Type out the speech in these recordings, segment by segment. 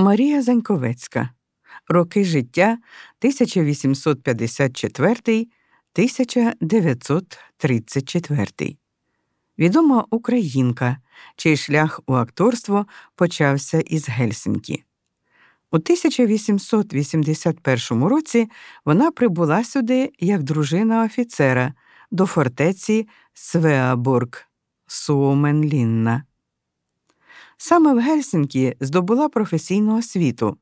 Марія Заньковецька. Роки життя 1854 1934. Відома українка, чий шлях у акторство почався із Гельсінкі. У 1881 році вона прибула сюди як дружина офіцера до фортеці Свеабург Суоменлінна. Саме в Гельсінкі здобула професійну освіту,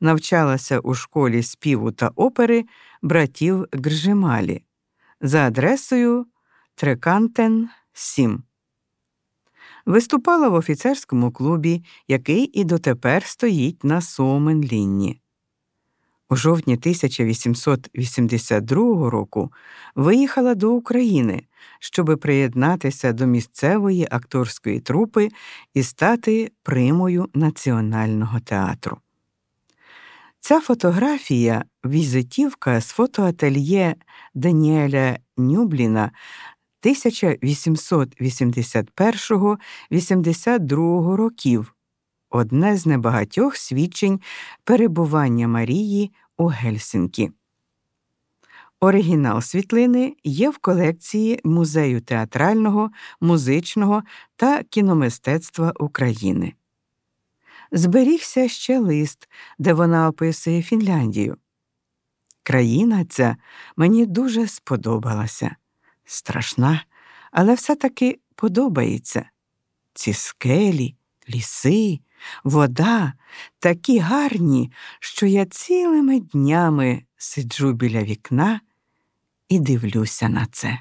навчалася у школі співу та опери братів Гржималі за адресою Трекантен 7. Виступала в офіцерському клубі, який і дотепер стоїть на Соменлінні. У жовтні 1882 року виїхала до України, щоб приєднатися до місцевої акторської трупи і стати примою Національного театру. Ця фотографія візитівка з фотоательє Даніеля Нюбліна 1881 82 років, одне з небагатьох свідчень перебування Марії у Гельсінкі. Оригінал світлини є в колекції Музею театрального, музичного та кіномистецтва України. Зберігся ще лист, де вона описує Фінляндію. Країна ця мені дуже сподобалася. Страшна, але все-таки подобається. Ці скелі, ліси, вода такі гарні, що я цілими днями сиджу біля вікна і дивлюся на це.